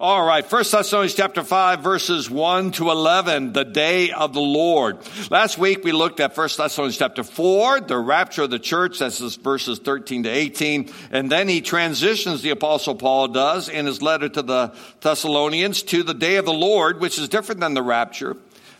All right, First Thessalonians chapter 5 verses 1 to 11, the day of the Lord. Last week we looked at First Thessalonians chapter 4, the rapture of the church, that's verses 13 to 18, and then he transitions, the apostle Paul does, in his letter to the Thessalonians to the day of the Lord, which is different than the rapture.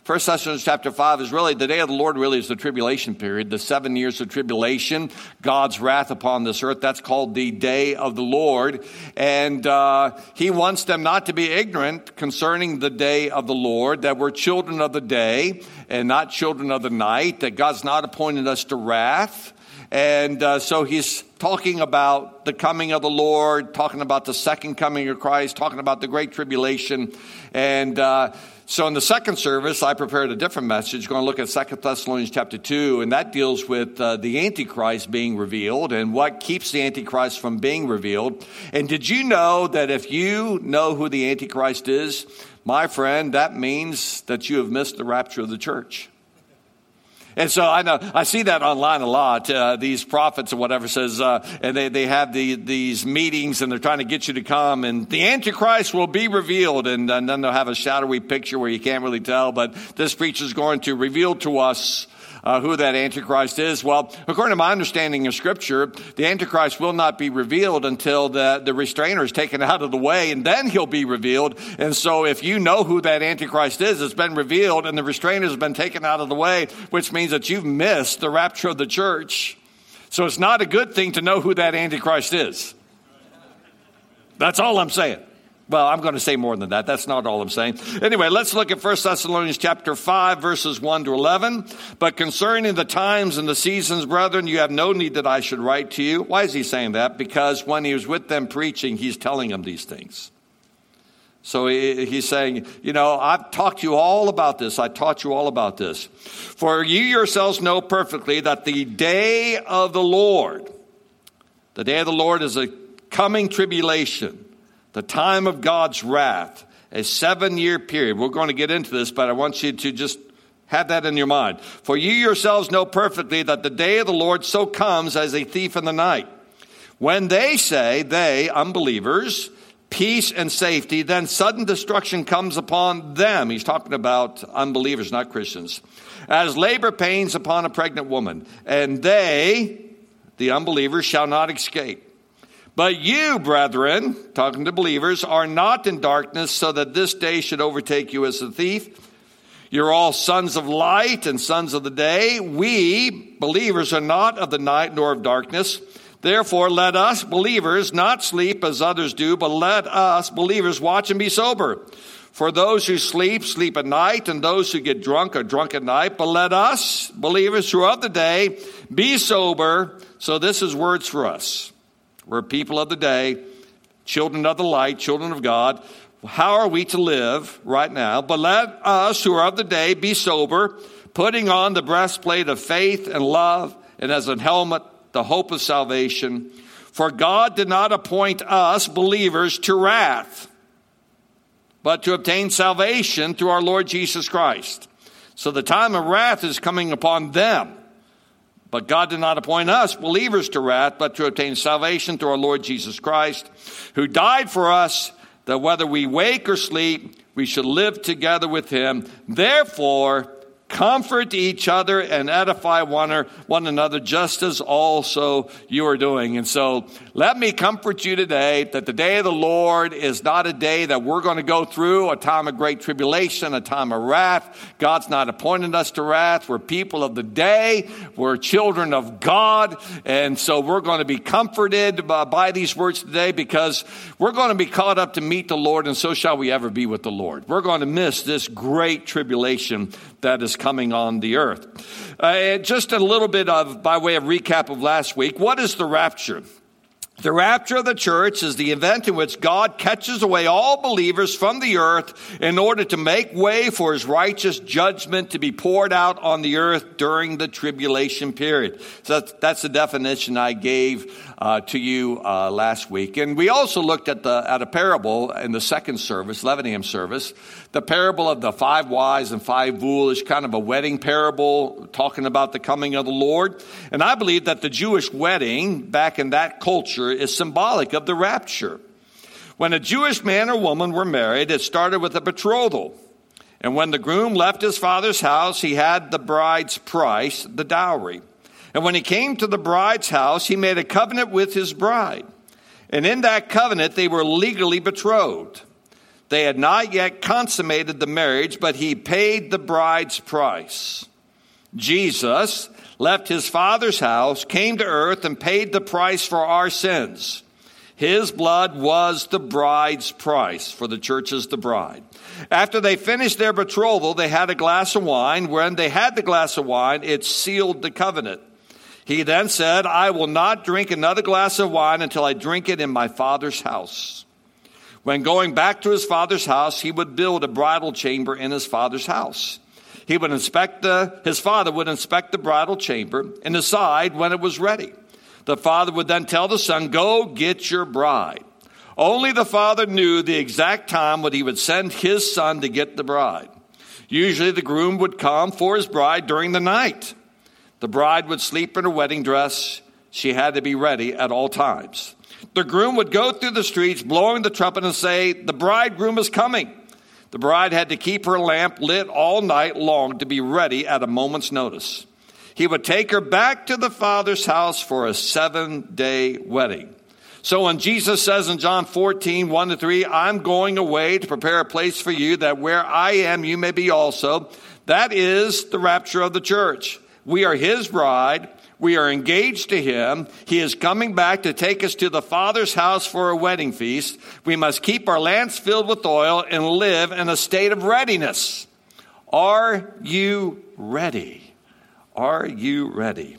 First Thessalonians chapter 5 is really the day of the Lord, really is the tribulation period, the seven years of tribulation, God's wrath upon this earth. That's called the day of the Lord. And uh, he wants them not to be ignorant concerning the day of the Lord, that we're children of the day and not children of the night, that God's not appointed us to wrath. And uh, so he's talking about the coming of the Lord, talking about the second coming of Christ, talking about the great tribulation. And uh, so in the second service, I prepared a different message, going to look at Second Thessalonians chapter 2, and that deals with uh, the Antichrist being revealed and what keeps the Antichrist from being revealed. And did you know that if you know who the Antichrist is, my friend, that means that you have missed the rapture of the church. And so I know I see that online a lot. Uh, these prophets or whatever says, uh, and they, they have the, these meetings and they're trying to get you to come and the Antichrist will be revealed. And, and then they'll have a shadowy picture where you can't really tell, but this preacher is going to reveal to us uh, who that Antichrist is? Well, according to my understanding of Scripture, the Antichrist will not be revealed until the, the restrainer is taken out of the way, and then he'll be revealed. And so, if you know who that Antichrist is, it's been revealed, and the restrainer has been taken out of the way, which means that you've missed the rapture of the church. So, it's not a good thing to know who that Antichrist is. That's all I'm saying. Well, I'm going to say more than that. That's not all I'm saying. Anyway, let's look at 1 Thessalonians chapter 5 verses 1 to 11. But concerning the times and the seasons, brethren, you have no need that I should write to you. Why is he saying that? Because when he was with them preaching, he's telling them these things. So he's saying, you know, I've talked to you all about this. I taught you all about this. For you yourselves know perfectly that the day of the Lord, the day of the Lord is a coming tribulation the time of God's wrath, a seven year period. We're going to get into this, but I want you to just have that in your mind. For you yourselves know perfectly that the day of the Lord so comes as a thief in the night. When they say, they, unbelievers, peace and safety, then sudden destruction comes upon them. He's talking about unbelievers, not Christians. As labor pains upon a pregnant woman, and they, the unbelievers, shall not escape. But you, brethren, talking to believers, are not in darkness so that this day should overtake you as a thief. You're all sons of light and sons of the day. We, believers, are not of the night nor of darkness. Therefore, let us, believers, not sleep as others do, but let us, believers, watch and be sober. For those who sleep, sleep at night, and those who get drunk are drunk at night. But let us, believers throughout the day, be sober. So this is words for us. We're people of the day, children of the light, children of God. How are we to live right now? But let us who are of the day be sober, putting on the breastplate of faith and love, and as a helmet, the hope of salvation. For God did not appoint us believers to wrath, but to obtain salvation through our Lord Jesus Christ. So the time of wrath is coming upon them. But God did not appoint us, believers, to wrath, but to obtain salvation through our Lord Jesus Christ, who died for us, that whether we wake or sleep, we should live together with him. Therefore, Comfort each other and edify one, er, one another just as also you are doing. And so let me comfort you today that the day of the Lord is not a day that we're going to go through a time of great tribulation, a time of wrath. God's not appointed us to wrath. We're people of the day. We're children of God. And so we're going to be comforted by, by these words today because we're going to be caught up to meet the Lord and so shall we ever be with the Lord. We're going to miss this great tribulation that is coming on the earth. Uh, just a little bit of, by way of recap of last week, what is the rapture? The rapture of the church is the event in which God catches away all believers from the earth in order to make way for his righteous judgment to be poured out on the earth during the tribulation period. So that's, that's the definition I gave uh, to you uh, last week. And we also looked at, the, at a parable in the second service, 11 a.m. service, the parable of the five wise and five foolish, kind of a wedding parable talking about the coming of the Lord. And I believe that the Jewish wedding back in that culture is symbolic of the rapture. When a Jewish man or woman were married, it started with a betrothal. And when the groom left his father's house, he had the bride's price, the dowry. And when he came to the bride's house, he made a covenant with his bride. And in that covenant, they were legally betrothed. They had not yet consummated the marriage, but he paid the bride's price. Jesus left his father's house, came to earth, and paid the price for our sins. His blood was the bride's price, for the church is the bride. After they finished their betrothal, they had a glass of wine. When they had the glass of wine, it sealed the covenant. He then said, I will not drink another glass of wine until I drink it in my father's house. When going back to his father's house, he would build a bridal chamber in his father's house. He would inspect the, his father would inspect the bridal chamber and decide when it was ready. The father would then tell the son, Go get your bride. Only the father knew the exact time when he would send his son to get the bride. Usually the groom would come for his bride during the night. The bride would sleep in her wedding dress. She had to be ready at all times. The groom would go through the streets blowing the trumpet and say, The bridegroom is coming. The bride had to keep her lamp lit all night long to be ready at a moment's notice. He would take her back to the father's house for a seven day wedding. So when Jesus says in John 14, 1 to 3, I'm going away to prepare a place for you that where I am, you may be also, that is the rapture of the church. We are his bride. We are engaged to him. He is coming back to take us to the Father's house for a wedding feast. We must keep our lamps filled with oil and live in a state of readiness. Are you ready? Are you ready?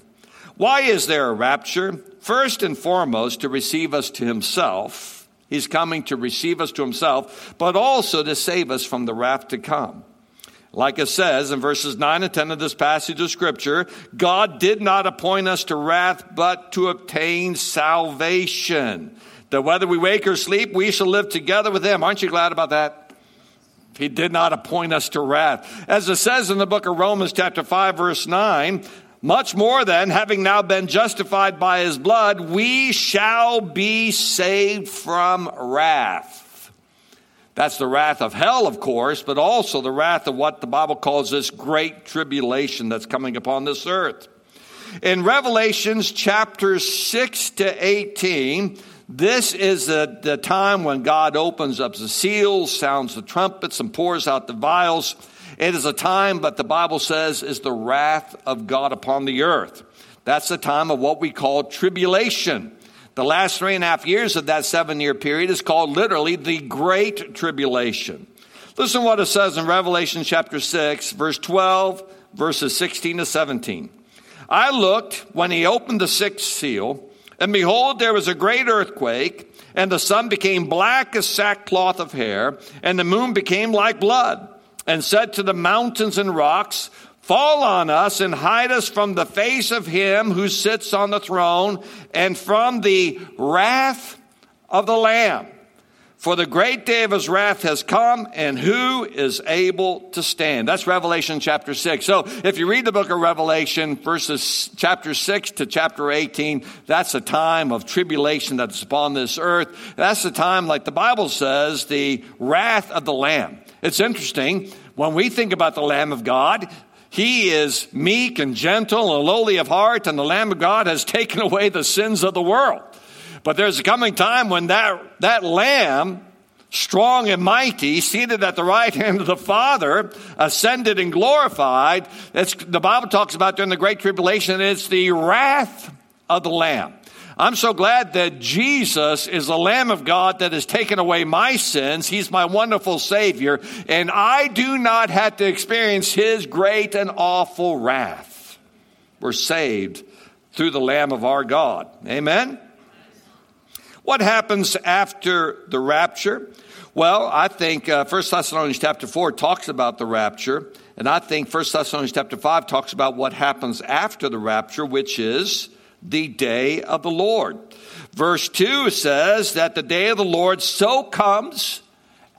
Why is there a rapture? First and foremost, to receive us to himself. He's coming to receive us to himself, but also to save us from the wrath to come. Like it says in verses 9 and 10 of this passage of Scripture, God did not appoint us to wrath, but to obtain salvation. That whether we wake or sleep, we shall live together with Him. Aren't you glad about that? He did not appoint us to wrath. As it says in the book of Romans, chapter 5, verse 9, much more than having now been justified by His blood, we shall be saved from wrath. That's the wrath of hell, of course, but also the wrath of what the Bible calls this great tribulation that's coming upon this earth. In Revelations chapters 6 to 18, this is the, the time when God opens up the seals, sounds the trumpets, and pours out the vials. It is a time, but the Bible says, is the wrath of God upon the earth. That's the time of what we call tribulation. The last three and a half years of that seven year period is called literally the Great Tribulation. Listen what it says in Revelation chapter 6, verse 12, verses 16 to 17. I looked when he opened the sixth seal, and behold, there was a great earthquake, and the sun became black as sackcloth of hair, and the moon became like blood, and said to the mountains and rocks, Fall on us and hide us from the face of him who sits on the throne and from the wrath of the Lamb. For the great day of his wrath has come, and who is able to stand? That's Revelation chapter 6. So if you read the book of Revelation, verses chapter 6 to chapter 18, that's a time of tribulation that's upon this earth. That's the time, like the Bible says, the wrath of the Lamb. It's interesting. When we think about the Lamb of God, he is meek and gentle and lowly of heart, and the Lamb of God has taken away the sins of the world. But there's a coming time when that, that Lamb, strong and mighty, seated at the right hand of the Father, ascended and glorified, the Bible talks about during the Great Tribulation, it's the wrath of the Lamb. I'm so glad that Jesus is the Lamb of God that has taken away my sins. He's my wonderful Savior, and I do not have to experience His great and awful wrath. We're saved through the Lamb of our God. Amen? What happens after the rapture? Well, I think uh, 1 Thessalonians chapter 4 talks about the rapture, and I think 1 Thessalonians chapter 5 talks about what happens after the rapture, which is the day of the Lord. Verse 2 says that the day of the Lord so comes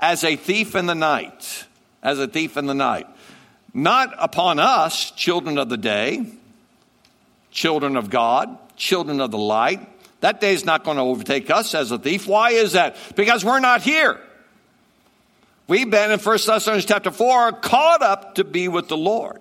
as a thief in the night. As a thief in the night. Not upon us, children of the day, children of God, children of the light, That day is not going to overtake us as a thief. Why is that? Because we're not here. We've been in 1 Thessalonians chapter 4 caught up to be with the Lord.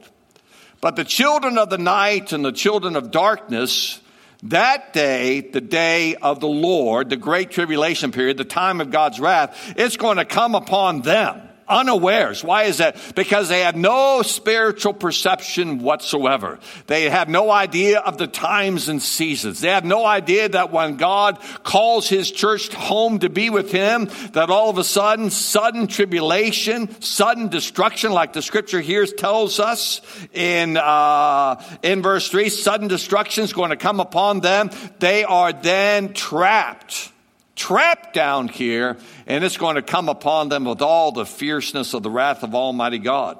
But the children of the night and the children of darkness, that day, the day of the Lord, the great tribulation period, the time of God's wrath, it's going to come upon them unawares. Why is that? Because they have no spiritual perception whatsoever. They have no idea of the times and seasons. They have no idea that when God calls his church home to be with him, that all of a sudden, sudden tribulation, sudden destruction, like the scripture here tells us in, uh, in verse 3, sudden destruction is going to come upon them. They are then trapped trapped down here, and it's going to come upon them with all the fierceness of the wrath of Almighty God.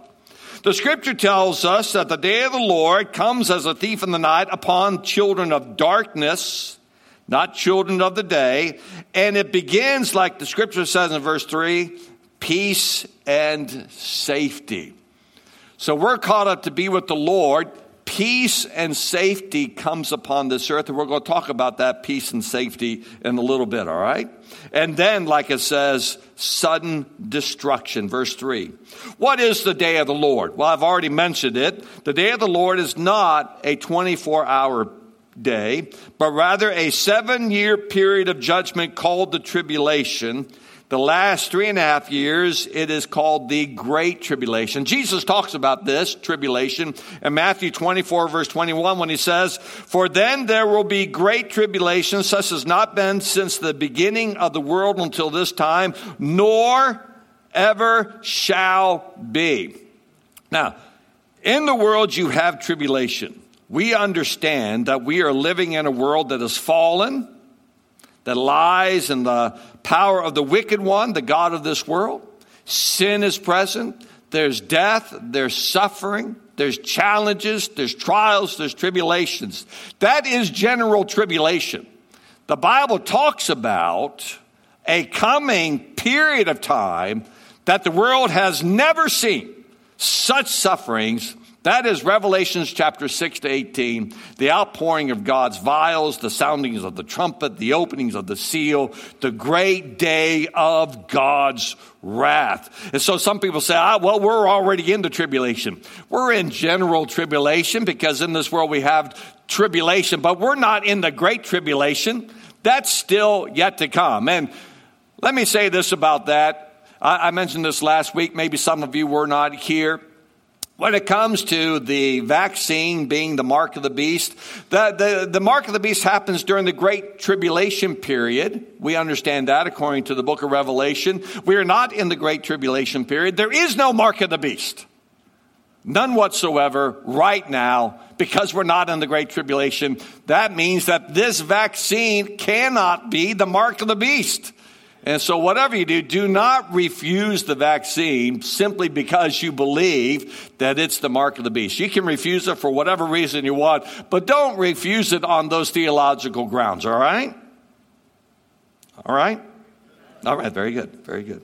The scripture tells us that the day of the Lord comes as a thief in the night upon children of darkness, not children of the day. And it begins, like the scripture says in verse 3, peace and safety. So we're caught up to be with the Lord peace and safety comes upon this earth. And we're going to talk about that peace and safety in a little bit, all right? And then, like it says, sudden destruction. Verse 3. What is the day of the Lord? Well, I've already mentioned it. The day of the Lord is not a 24 hour day, but rather a seven year period of judgment called the tribulation the last three and a half years, it is called the Great Tribulation. Jesus talks about this tribulation in Matthew 24, verse 21, when he says, For then there will be great tribulation, such as not been since the beginning of the world until this time, nor ever shall be. Now, in the world you have tribulation. We understand that we are living in a world that is fallen that lies in the power of the wicked one, the God of this world. Sin is present. There's death. There's suffering. There's challenges. There's trials. There's tribulations. That is general tribulation. The Bible talks about a coming period of time that the world has never seen such sufferings that is Revelations chapter 6 to 18, the outpouring of God's vials, the soundings of the trumpet, the openings of the seal, the great day of God's wrath. And so some people say, ah, well, we're already in the tribulation. We're in general tribulation because in this world we have tribulation, but we're not in the great tribulation. That's still yet to come. And let me say this about that. I, I mentioned this last week. Maybe some of you were not here. When it comes to the vaccine being the mark of the beast, the, the, the, mark of the beast happens during the great tribulation period. We understand that according to the book of Revelation. We are not in the great tribulation period. There is no mark of the beast. None whatsoever right now because we're not in the great tribulation. That means that this vaccine cannot be the mark of the beast. And so, whatever you do, do not refuse the vaccine simply because you believe that it's the mark of the beast. You can refuse it for whatever reason you want, but don't refuse it on those theological grounds, all right? All right? All right, very good, very good.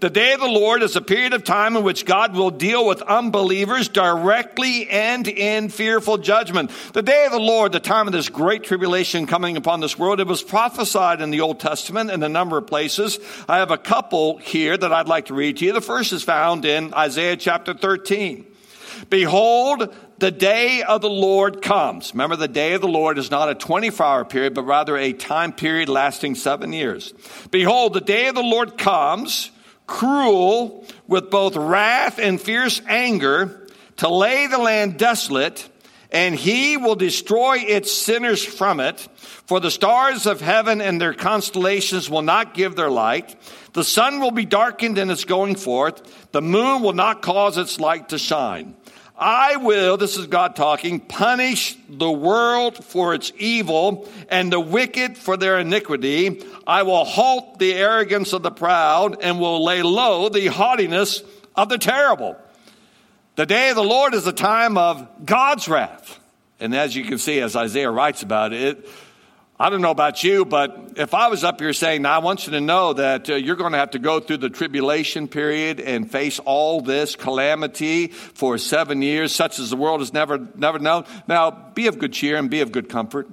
The day of the Lord is a period of time in which God will deal with unbelievers directly and in fearful judgment. The day of the Lord, the time of this great tribulation coming upon this world, it was prophesied in the Old Testament in a number of places. I have a couple here that I'd like to read to you. The first is found in Isaiah chapter 13. Behold, the day of the Lord comes. Remember, the day of the Lord is not a 24 hour period, but rather a time period lasting seven years. Behold, the day of the Lord comes cruel with both wrath and fierce anger to lay the land desolate, and he will destroy its sinners from it. For the stars of heaven and their constellations will not give their light. The sun will be darkened in its going forth. The moon will not cause its light to shine. I will, this is God talking, punish the world for its evil and the wicked for their iniquity. I will halt the arrogance of the proud and will lay low the haughtiness of the terrible. The day of the Lord is a time of God's wrath. And as you can see, as Isaiah writes about it, I don't know about you, but if I was up here saying, I want you to know that uh, you're going to have to go through the tribulation period and face all this calamity for seven years, such as the world has never, never known. Now, be of good cheer and be of good comfort.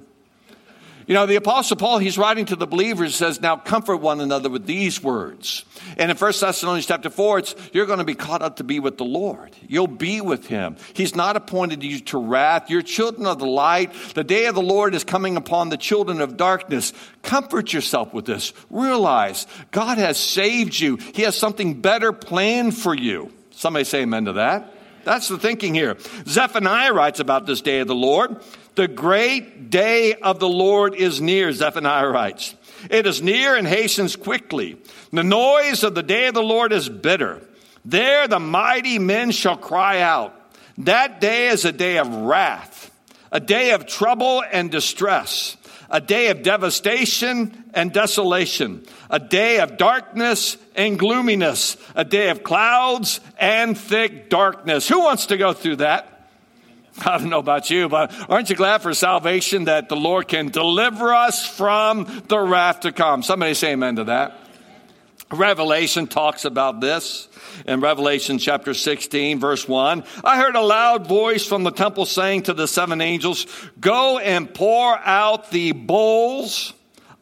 You know, the Apostle Paul, he's writing to the believers, says, Now comfort one another with these words. And in 1 Thessalonians chapter 4, it's, You're going to be caught up to be with the Lord. You'll be with him. He's not appointed you to wrath. You're children of the light. The day of the Lord is coming upon the children of darkness. Comfort yourself with this. Realize God has saved you, He has something better planned for you. Somebody say amen to that. That's the thinking here. Zephaniah writes about this day of the Lord. The great day of the Lord is near, Zephaniah writes. It is near and hastens quickly. The noise of the day of the Lord is bitter. There the mighty men shall cry out. That day is a day of wrath, a day of trouble and distress, a day of devastation and desolation, a day of darkness and gloominess, a day of clouds and thick darkness. Who wants to go through that? I don't know about you, but aren't you glad for salvation that the Lord can deliver us from the wrath to come? Somebody say amen to that. Revelation talks about this in Revelation chapter 16, verse 1. I heard a loud voice from the temple saying to the seven angels, Go and pour out the bowls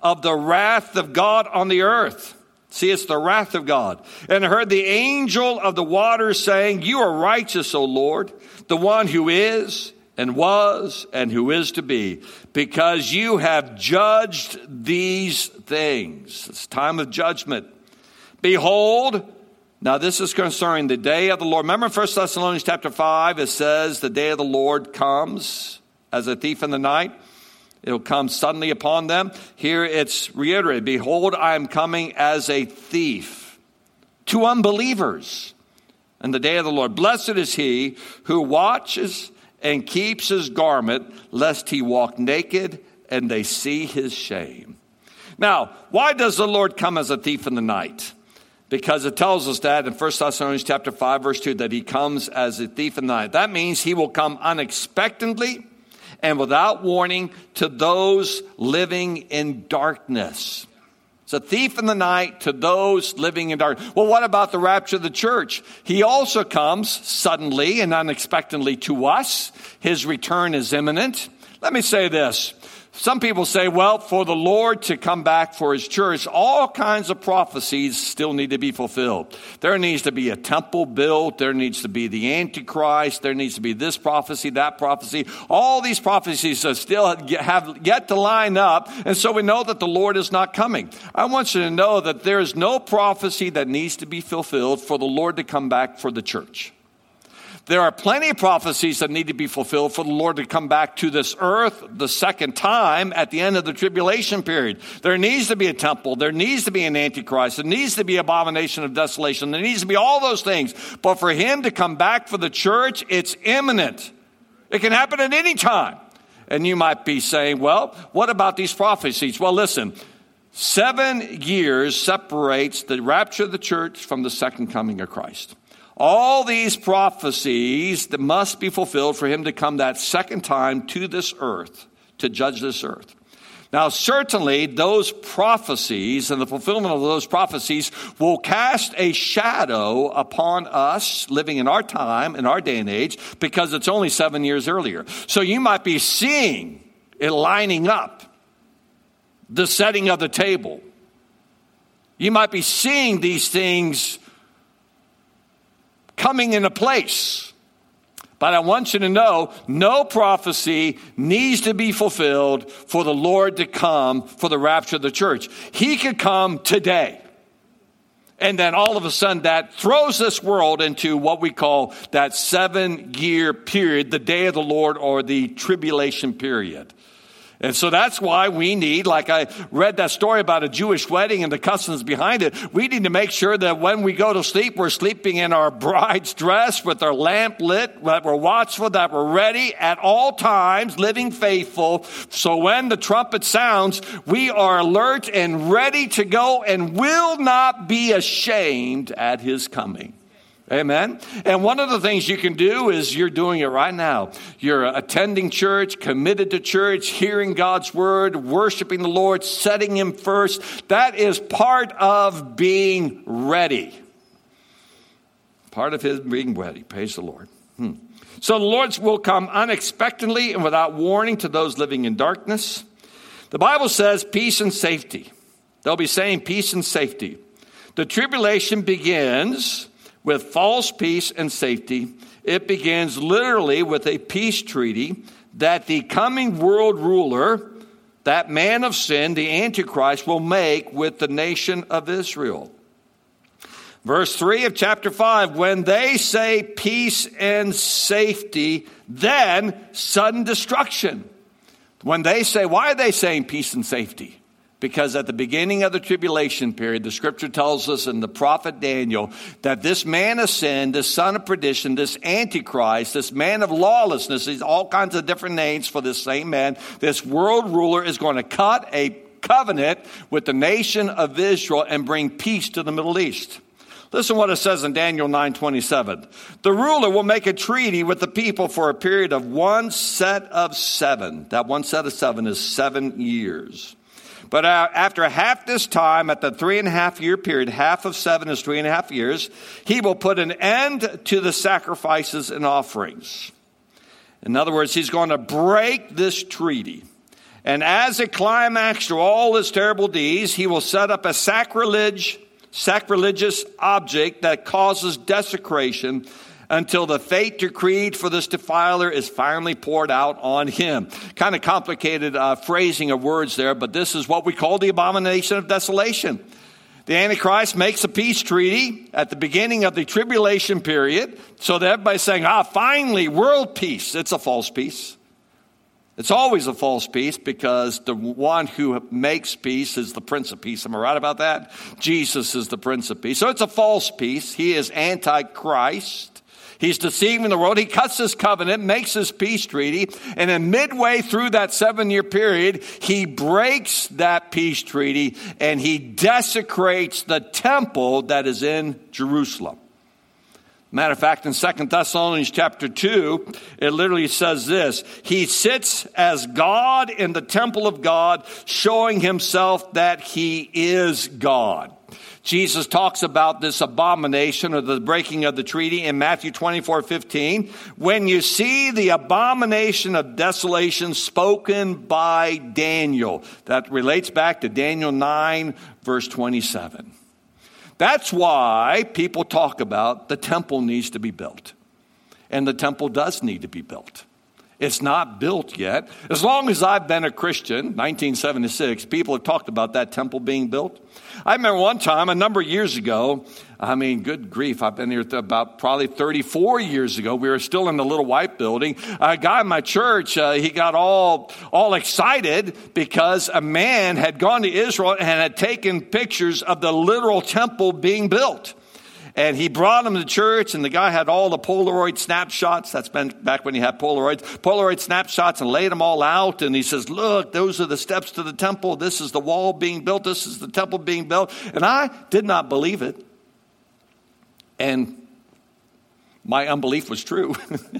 of the wrath of God on the earth. See, it's the wrath of God. And I heard the angel of the waters saying, You are righteous, O Lord the one who is and was and who is to be, because you have judged these things. It's time of judgment. Behold, now this is concerning the day of the Lord. Remember 1 Thessalonians chapter 5, it says the day of the Lord comes as a thief in the night. It'll come suddenly upon them. Here it's reiterated Behold, I am coming as a thief to unbelievers and the day of the Lord. Blessed is he who watches and keeps his garment, lest he walk naked and they see his shame. Now, why does the Lord come as a thief in the night? Because it tells us that in 1 Thessalonians chapter 5, verse 2, that he comes as a thief in the night. That means he will come unexpectedly and without warning to those living in darkness. It's a thief in the night to those living in darkness. Well, what about the rapture of the church? He also comes suddenly and unexpectedly to us. His return is imminent. Let me say this. Some people say, well, for the Lord to come back for his church, all kinds of prophecies still need to be fulfilled. There needs to be a temple built. There needs to be the Antichrist. There needs to be this prophecy, that prophecy. All these prophecies still have yet to line up. And so we know that the Lord is not coming. I want you to know that there is no prophecy that needs to be fulfilled for the Lord to come back for the church. There are plenty of prophecies that need to be fulfilled for the Lord to come back to this earth the second time at the end of the tribulation period. There needs to be a temple. There needs to be an antichrist. There needs to be an abomination of desolation. There needs to be all those things. But for him to come back for the church, it's imminent. It can happen at any time. And you might be saying, well, what about these prophecies? Well, listen, seven years separates the rapture of the church from the second coming of Christ. All these prophecies that must be fulfilled for him to come that second time to this earth to judge this earth. Now, certainly, those prophecies and the fulfillment of those prophecies will cast a shadow upon us living in our time, in our day and age, because it's only seven years earlier. So you might be seeing it lining up, the setting of the table. You might be seeing these things coming in a place. But I want you to know no prophecy needs to be fulfilled for the Lord to come for the rapture of the church. He could come today. And then all of a sudden that throws this world into what we call that seven year period, the day of the Lord or the tribulation period. And so that's why we need, like I read that story about a Jewish wedding and the customs behind it, we need to make sure that when we go to sleep, we're sleeping in our bride's dress with our lamp lit, that we're watchful, that we're ready at all times, living faithful. So when the trumpet sounds, we are alert and ready to go and will not be ashamed at his coming. Amen. And one of the things you can do is you're doing it right now. You're attending church, committed to church, hearing God's word, worshiping the Lord, setting Him first. That is part of being ready. Part of His being ready. Praise the Lord. Hmm. So the Lord will come unexpectedly and without warning to those living in darkness. The Bible says peace and safety. They'll be saying peace and safety. The tribulation begins with false peace and safety. It begins literally with a peace treaty that the coming world ruler, that man of sin, the Antichrist, will make with the nation of Israel. Verse 3 of chapter 5 when they say peace and safety, then sudden destruction. When they say, why are they saying peace and safety? Because at the beginning of the tribulation period, the scripture tells us in the prophet Daniel that this man of sin, this son of perdition, this antichrist, this man of lawlessness, these all kinds of different names for this same man, this world ruler is going to cut a covenant with the nation of Israel and bring peace to the Middle East. Listen what it says in Daniel 9:27. The ruler will make a treaty with the people for a period of one set of 7. That one set of 7 is 7 years. But uh, after half this time, at the three and a half year period, half of seven is three and a half years, he will put an end to the sacrifices and offerings. In other words, he's going to break this treaty. And as a climax to all his terrible deeds, he will set up a sacrilege sacrilegious object that causes desecration until the fate decreed for this defiler is finally poured out on him. Kind of complicated uh, phrasing of words there, but this is what we call the abomination of desolation. The Antichrist makes a peace treaty at the beginning of the tribulation period so that everybody's saying, ah, finally, world peace. It's a false peace. It's always a false peace because the one who makes peace is the Prince of Peace. Am I right about that? Jesus is the Prince of Peace. So it's a false peace. He is Antichrist. He's deceiving the world. He cuts his covenant, makes his peace treaty, and then midway through that seven year period, he breaks that peace treaty and he desecrates the temple that is in Jerusalem. Matter of fact, in Second Thessalonians chapter 2, it literally says this He sits as God in the temple of God, showing himself that he is God. Jesus talks about this abomination or the breaking of the treaty in Matthew 24 15. When you see the abomination of desolation spoken by Daniel, that relates back to Daniel 9, verse 27. That's why people talk about the temple needs to be built. And the temple does need to be built. It's not built yet. As long as I've been a Christian, 1976, people have talked about that temple being built. I remember one time, a number of years ago, I mean, good grief, I've been here about probably 34 years ago. We were still in the little white building. A guy in my church, uh, he got all, all excited because a man had gone to Israel and had taken pictures of the literal temple being built. And he brought him to church, and the guy had all the Polaroid snapshots. That's been back when he had Polaroids. Polaroid snapshots and laid them all out. And he says, Look, those are the steps to the temple. This is the wall being built. This is the temple being built. And I did not believe it. And my unbelief was true.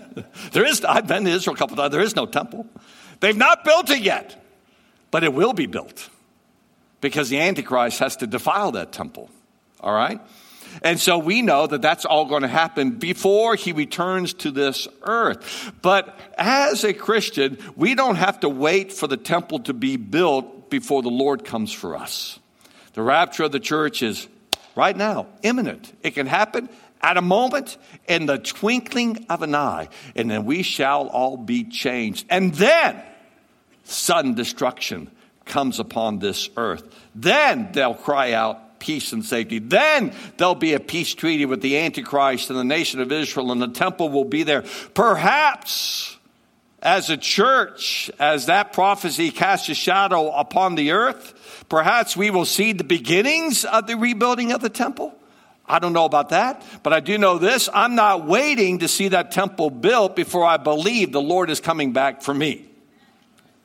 there is, I've been to Israel a couple times. There is no temple. They've not built it yet, but it will be built because the Antichrist has to defile that temple. All right? And so we know that that's all going to happen before he returns to this earth. But as a Christian, we don't have to wait for the temple to be built before the Lord comes for us. The rapture of the church is right now, imminent. It can happen at a moment in the twinkling of an eye, and then we shall all be changed. And then sudden destruction comes upon this earth. Then they'll cry out, peace and safety. Then there'll be a peace treaty with the Antichrist and the nation of Israel, and the temple will be there. Perhaps as a church, as that prophecy casts a shadow upon the earth, perhaps we will see the beginnings of the rebuilding of the temple. I don't know about that, but I do know this. I'm not waiting to see that temple built before I believe the Lord is coming back for me.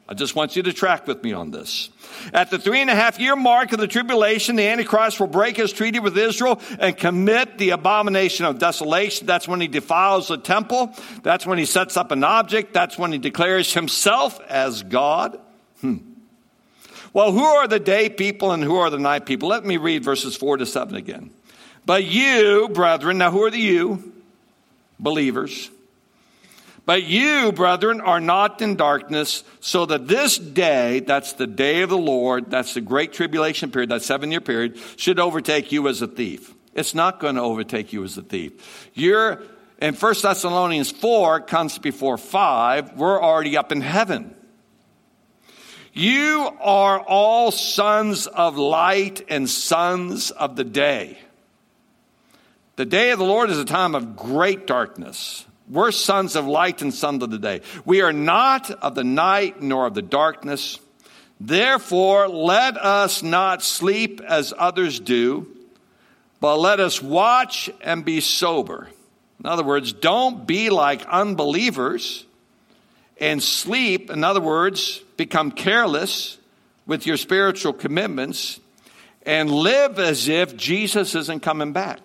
I just want you to track with me on this. At the three and a half year mark of the tribulation, the Antichrist will break his treaty with Israel and commit the abomination of desolation. That's when he defiles the temple. That's when he sets up an object. That's when he declares himself as God. Hmm. Well, who are the day people and who are the night people? Let me read verses 4 to 7 again. But you, brethren, now who are the you? Believers. But you, brethren, are not in darkness, so that this day, that's the day of the Lord, that's the great tribulation period, that seven year period, should overtake you as a thief. It's not going to overtake you as a thief. You're, in 1 Thessalonians 4 comes before 5, we're already up in heaven. You are all sons of light and sons of the day. The day of the Lord is a time of great darkness. We're sons of light and sons of the day. We are not of the night nor of the darkness. Therefore, let us not sleep as others do, but let us watch and be sober. In other words, don't be like unbelievers and sleep. In other words, become careless with your spiritual commitments and live as if Jesus isn't coming back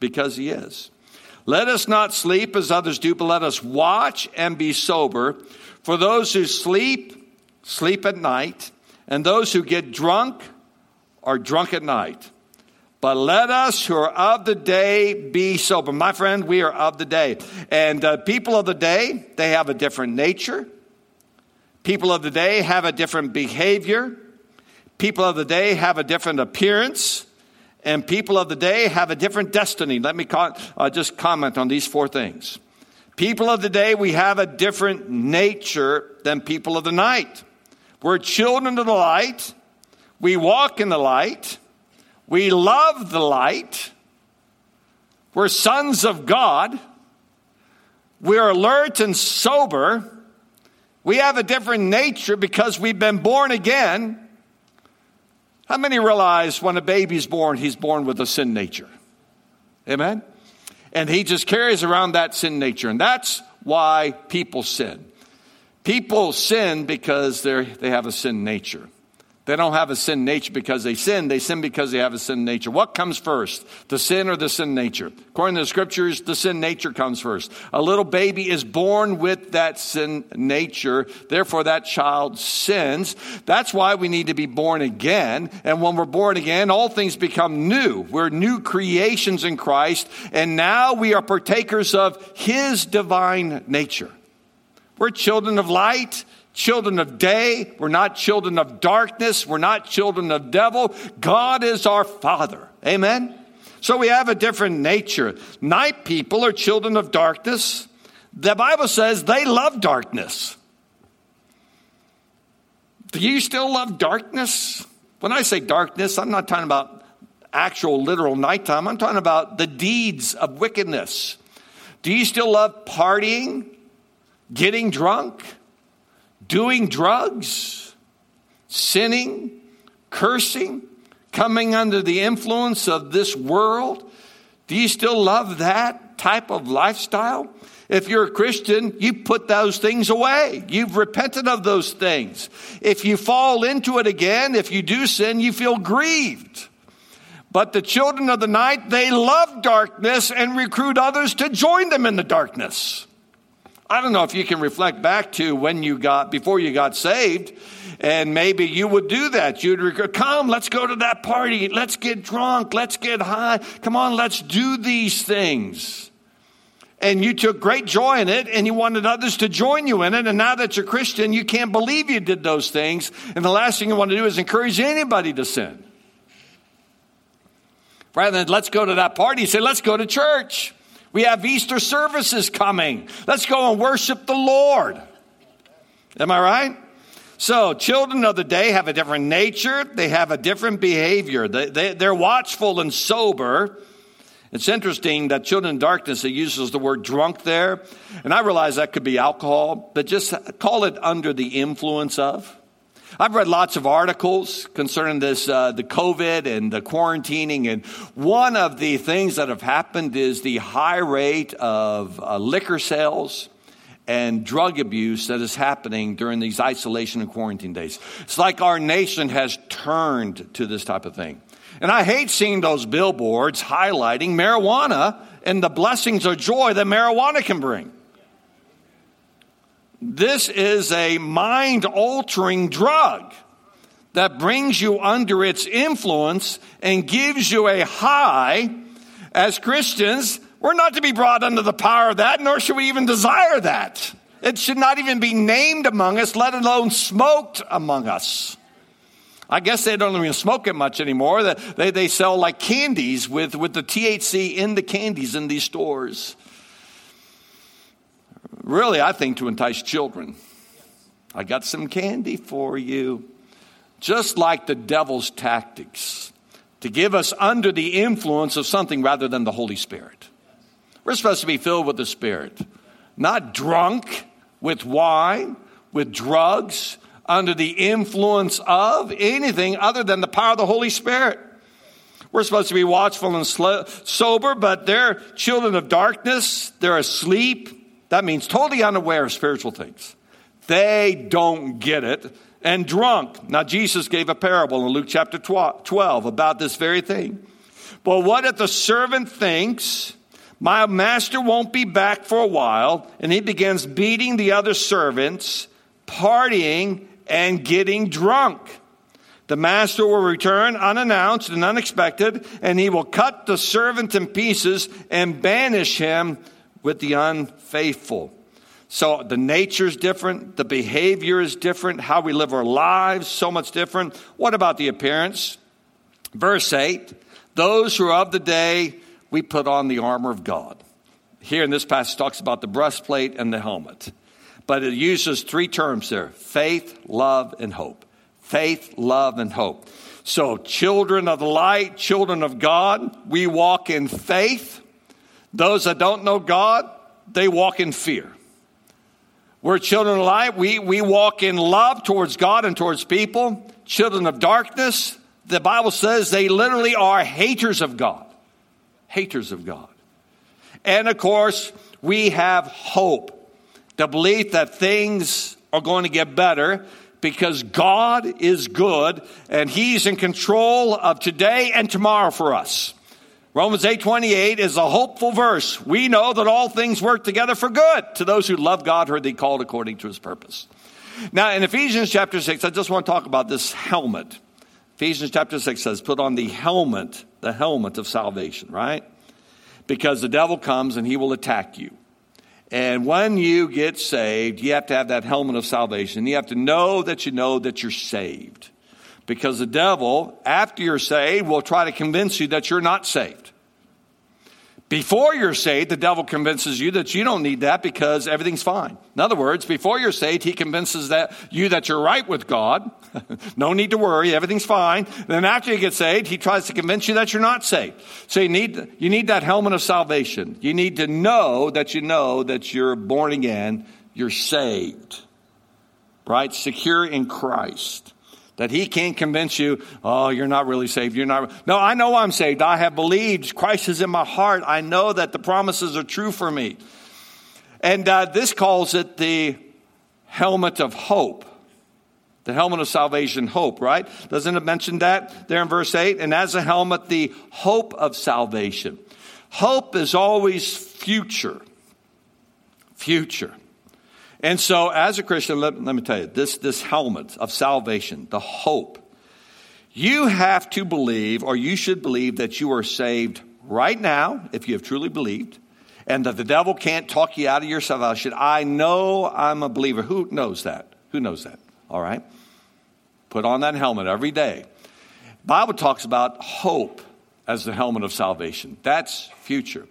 because he is. Let us not sleep as others do, but let us watch and be sober. For those who sleep, sleep at night, and those who get drunk are drunk at night. But let us who are of the day be sober. My friend, we are of the day. And uh, people of the day, they have a different nature. People of the day have a different behavior. People of the day have a different appearance. And people of the day have a different destiny. Let me uh, just comment on these four things. People of the day, we have a different nature than people of the night. We're children of the light. We walk in the light. We love the light. We're sons of God. We're alert and sober. We have a different nature because we've been born again. How many realize when a baby's born, he's born with a sin nature? Amen? And he just carries around that sin nature. And that's why people sin. People sin because they have a sin nature. They don't have a sin nature because they sin. They sin because they have a sin nature. What comes first? The sin or the sin nature? According to the scriptures, the sin nature comes first. A little baby is born with that sin nature. Therefore, that child sins. That's why we need to be born again. And when we're born again, all things become new. We're new creations in Christ. And now we are partakers of his divine nature. We're children of light children of day. We're not children of darkness. We're not children of devil. God is our Father. Amen? So we have a different nature. Night people are children of darkness. The Bible says they love darkness. Do you still love darkness? When I say darkness, I'm not talking about actual literal nighttime. I'm talking about the deeds of wickedness. Do you still love partying, getting drunk? Doing drugs, sinning, cursing, coming under the influence of this world? Do you still love that type of lifestyle? If you're a Christian, you put those things away. You've repented of those things. If you fall into it again, if you do sin, you feel grieved. But the children of the night, they love darkness and recruit others to join them in the darkness. I don't know if you can reflect back to when you got, before you got saved, and maybe you would do that. You'd come, let's go to that party. Let's get drunk. Let's get high. Come on, let's do these things. And you took great joy in it and you wanted others to join you in it. And now that you're Christian, you can't believe you did those things. And the last thing you want to do is encourage anybody to sin. Rather than let's go to that party, say, let's go to church. We have Easter services coming. Let's go and worship the Lord. Am I right? So, children of the day have a different nature, they have a different behavior. They, they, they're watchful and sober. It's interesting that children in darkness, it uses the word drunk there. And I realize that could be alcohol, but just call it under the influence of. I've read lots of articles concerning this, uh, the COVID and the quarantining, and one of the things that have happened is the high rate of uh, liquor sales and drug abuse that is happening during these isolation and quarantine days. It's like our nation has turned to this type of thing. And I hate seeing those billboards highlighting marijuana and the blessings or joy that marijuana can bring. This is a mind altering drug that brings you under its influence and gives you a high. As Christians, We're not to be brought under the power of that, nor should we even desire that. It should not even be named among us, let alone smoked among us. I guess they don't even smoke it much anymore. They, they sell like candies with, with the THC in the candies in these stores. Really, I think to entice children. I got some candy for you. Just like the devil's tactics to give us under the influence of something rather than the Holy Spirit. We're supposed to be filled with the Spirit, not drunk with wine, with drugs, under the influence of anything other than the power of the Holy Spirit. We're supposed to be watchful and sober, but they're children of darkness. They're asleep. That means totally unaware of spiritual things. They don't get it. And drunk. Now, Jesus gave a parable in Luke chapter 12 about this very thing. But what if the servant thinks, my master won't be back for a while, and he begins beating the other servants, partying, and getting drunk? The master will return unannounced and unexpected, and he will cut the servant in pieces and banish him with the unfaithful. So the nature is different, the behavior is different, how we live our lives, so much different. What about the appearance? Verse 8 Those who are of the day, we put on the armor of God. Here in this passage talks about the breastplate and the helmet. But it uses three terms there faith, love, and hope. Faith, love, and hope. So, children of the light, children of God, we walk in faith. Those that don't know God, they walk in fear. We're children of light. We, we walk in love towards God and towards people. Children of darkness, the Bible says they literally are haters of God. Haters of God. And of course, we have hope. The belief that things are going to get better because God is good and He's in control of today and tomorrow for us. Romans 8:28 is a hopeful verse. We know that all things work together for good to those who love God who are they called according to his purpose. Now in Ephesians chapter 6, I just want to talk about this helmet. Ephesians chapter 6 says, put on the helmet, the helmet of salvation, right? Because the devil comes and he will attack you. And when you get saved, you have to have that helmet of salvation. You have to know that you know that you're saved. Because the devil, after you're saved, will try to convince you that you're not saved. Before you're saved, the devil convinces you that you don't need that because everything's fine. In other words, before you're saved, he convinces that you that you're right with God. no need to worry, everything's fine. Then after you get saved, he tries to convince you that you're not saved. So you need you need that helmet of salvation. You need to know that you know that you're born again, you're saved. Right? Secure in Christ. That he can't convince you, oh, you're not really saved. You're not. No, I know I'm saved. I have believed. Christ is in my heart. I know that the promises are true for me. And uh, this calls it the helmet of hope. The helmet of salvation, hope, right? Doesn't it mention that there in verse 8? And as a helmet, the hope of salvation. Hope is always future. Future. And so, as a Christian, let, let me tell you this, this helmet of salvation, the hope, you have to believe, or you should believe, that you are saved right now, if you have truly believed, and that the devil can't talk you out of your salvation. I know I'm a believer. Who knows that? Who knows that? All right? Put on that helmet every day. Bible talks about hope as the helmet of salvation. That's future.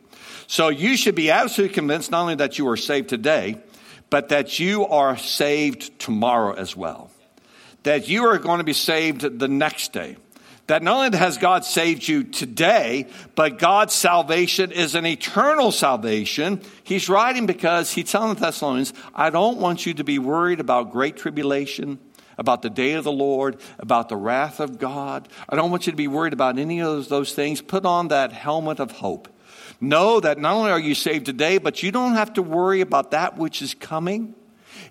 So you should be absolutely convinced not only that you are saved today, but that you are saved tomorrow as well. That you are going to be saved the next day. That not only has God saved you today, but God's salvation is an eternal salvation. He's writing because he's telling the Thessalonians, I don't want you to be worried about great tribulation, about the day of the Lord, about the wrath of God. I don't want you to be worried about any of those, those things. Put on that helmet of hope Know that not only are you saved today, but you don't have to worry about that which is coming.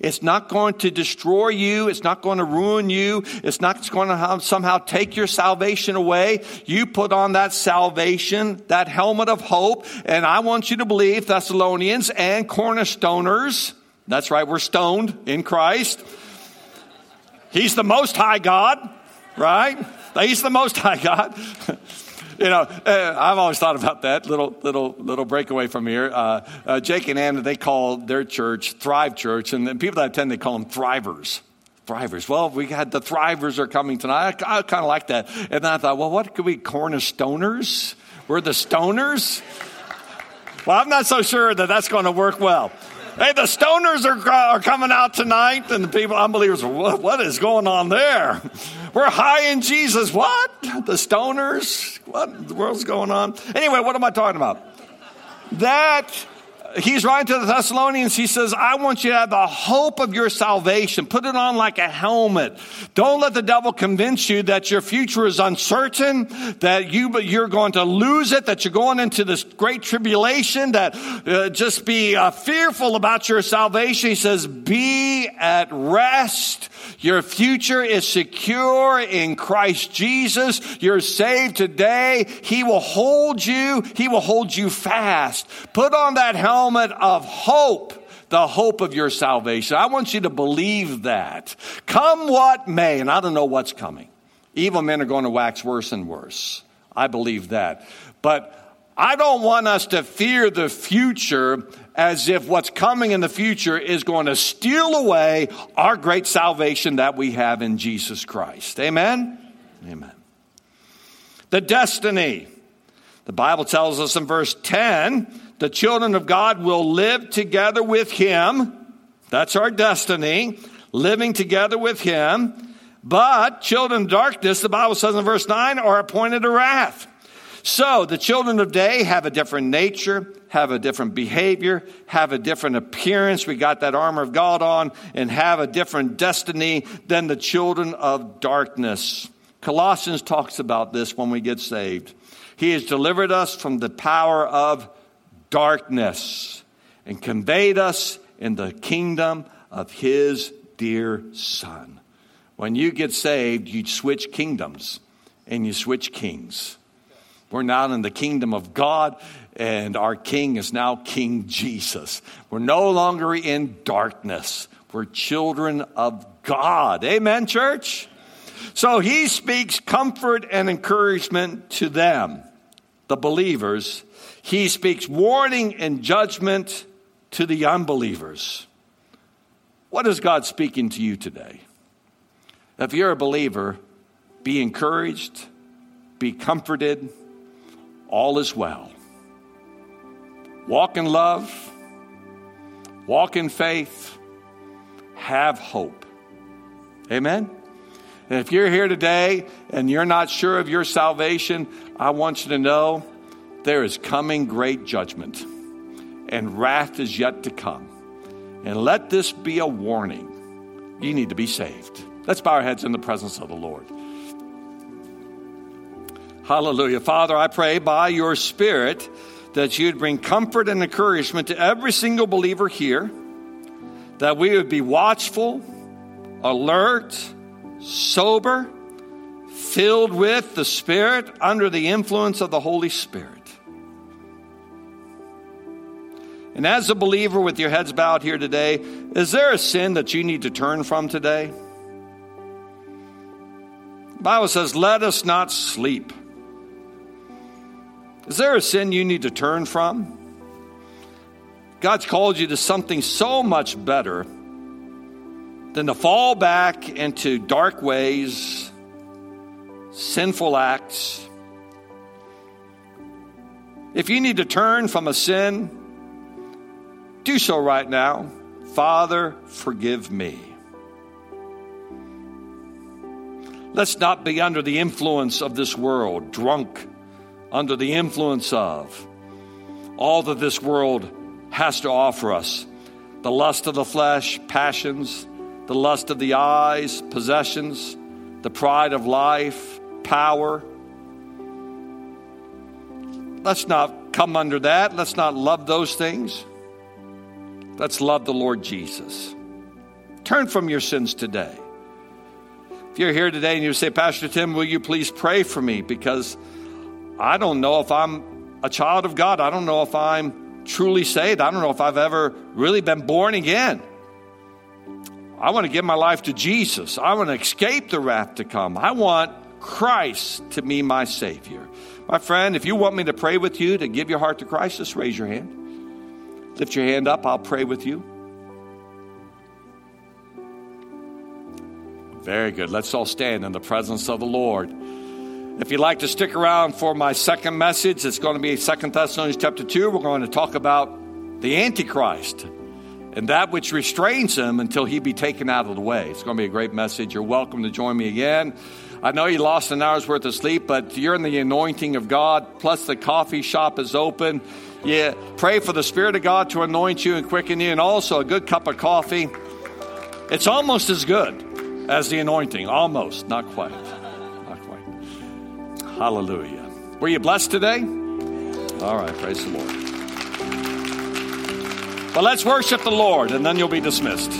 It's not going to destroy you. It's not going to ruin you. It's not going to somehow take your salvation away. You put on that salvation, that helmet of hope. And I want you to believe, Thessalonians and cornerstoners, that's right, we're stoned in Christ. He's the most high God, right? He's the most high God. you know, uh, I've always thought about that little little little breakaway from here. Uh, uh, Jake and Anna, they call their church Thrive Church, and the people that attend they call them Thrivers. Thrivers. Well, we had the Thrivers are coming tonight. I, I kind of like that. And I thought, well, what could we cornerstoners? We're the stoners. Well, I'm not so sure that that's going to work well. Hey, the stoners are, uh, are coming out tonight, and the people, unbelievers, what, what is going on there? We're high in Jesus. What? The stoners? What the world's going on? Anyway, what am I talking about? That he's writing to the Thessalonians. He says, I want you to have the hope of your salvation. Put it on like a helmet. Don't let the devil convince you that your future is uncertain, that you, you're going to lose it, that you're going into this great tribulation, that uh, just be uh, fearful about your salvation. He says, be at rest. Your future is secure in Christ Jesus. You're saved today. He will hold you. He will hold you fast. Put on that helmet of hope the hope of your salvation. I want you to believe that. Come what may, and I don't know what's coming. Evil men are going to wax worse and worse. I believe that. But I don't want us to fear the future as if what's coming in the future is going to steal away our great salvation that we have in Jesus Christ. Amen? Amen. The destiny. The Bible tells us in verse 10 the children of God will live together with Him. That's our destiny, living together with Him. But children of darkness, the Bible says in verse 9, are appointed to wrath. So the children of day have a different nature, have a different behavior, have a different appearance. We got that armor of God on and have a different destiny than the children of darkness. Colossians talks about this when we get saved. He has delivered us from the power of darkness and conveyed us in the kingdom of his dear son. When you get saved, you switch kingdoms and you switch kings. We're now in the kingdom of God, and our king is now King Jesus. We're no longer in darkness. We're children of God. Amen, church? So he speaks comfort and encouragement to them, the believers. He speaks warning and judgment to the unbelievers. What is God speaking to you today? If you're a believer, be encouraged, be comforted all is well. Walk in love, walk in faith, have hope. Amen? And if you're here today and you're not sure of your salvation, I want you to know there is coming great judgment, and wrath is yet to come. And let this be a warning. You need to be saved. Let's bow our heads in the presence of the Lord. Hallelujah. Father, I pray by your Spirit that you'd bring comfort and encouragement to every single believer here, that we would be watchful, alert, sober, filled with the Spirit, under the influence of the Holy Spirit. And as a believer with your heads bowed here today, is there a sin that you need to turn from today? The Bible says, Let us not sleep is there a sin you need to turn from? God's called you to something so much better than to fall back into dark ways, sinful acts. If you need to turn from a sin, do so right now. Father, forgive me. Let's not be under the influence of this world, drunk under the influence of all that this world has to offer us the lust of the flesh, passions, the lust of the eyes, possessions, the pride of life, power. Let's not come under that. Let's not love those things. Let's love the Lord Jesus. Turn from your sins today. If you're here today and you say, Pastor Tim, will you please pray for me? Because I don't know if I'm a child of God. I don't know if I'm truly saved. I don't know if I've ever really been born again. I want to give my life to Jesus. I want to escape the wrath to come. I want Christ to be my Savior. My friend, if you want me to pray with you to give your heart to Christ, just raise your hand. Lift your hand up, I'll pray with you. Very good. Let's all stand in the presence of the Lord. If you'd like to stick around for my second message, it's going to be Second Thessalonians chapter 2. We're going to talk about the Antichrist and that which restrains him until he be taken out of the way. It's going to be a great message. You're welcome to join me again. I know you lost an hour's worth of sleep, but you're in the anointing of God, plus the coffee shop is open. Yeah, pray for the Spirit of God to anoint you and quicken you, and also a good cup of coffee. It's almost as good as the anointing. Almost, not quite. Hallelujah. Were you blessed today? All right, praise the Lord. Well, let's worship the Lord, and then you'll be dismissed.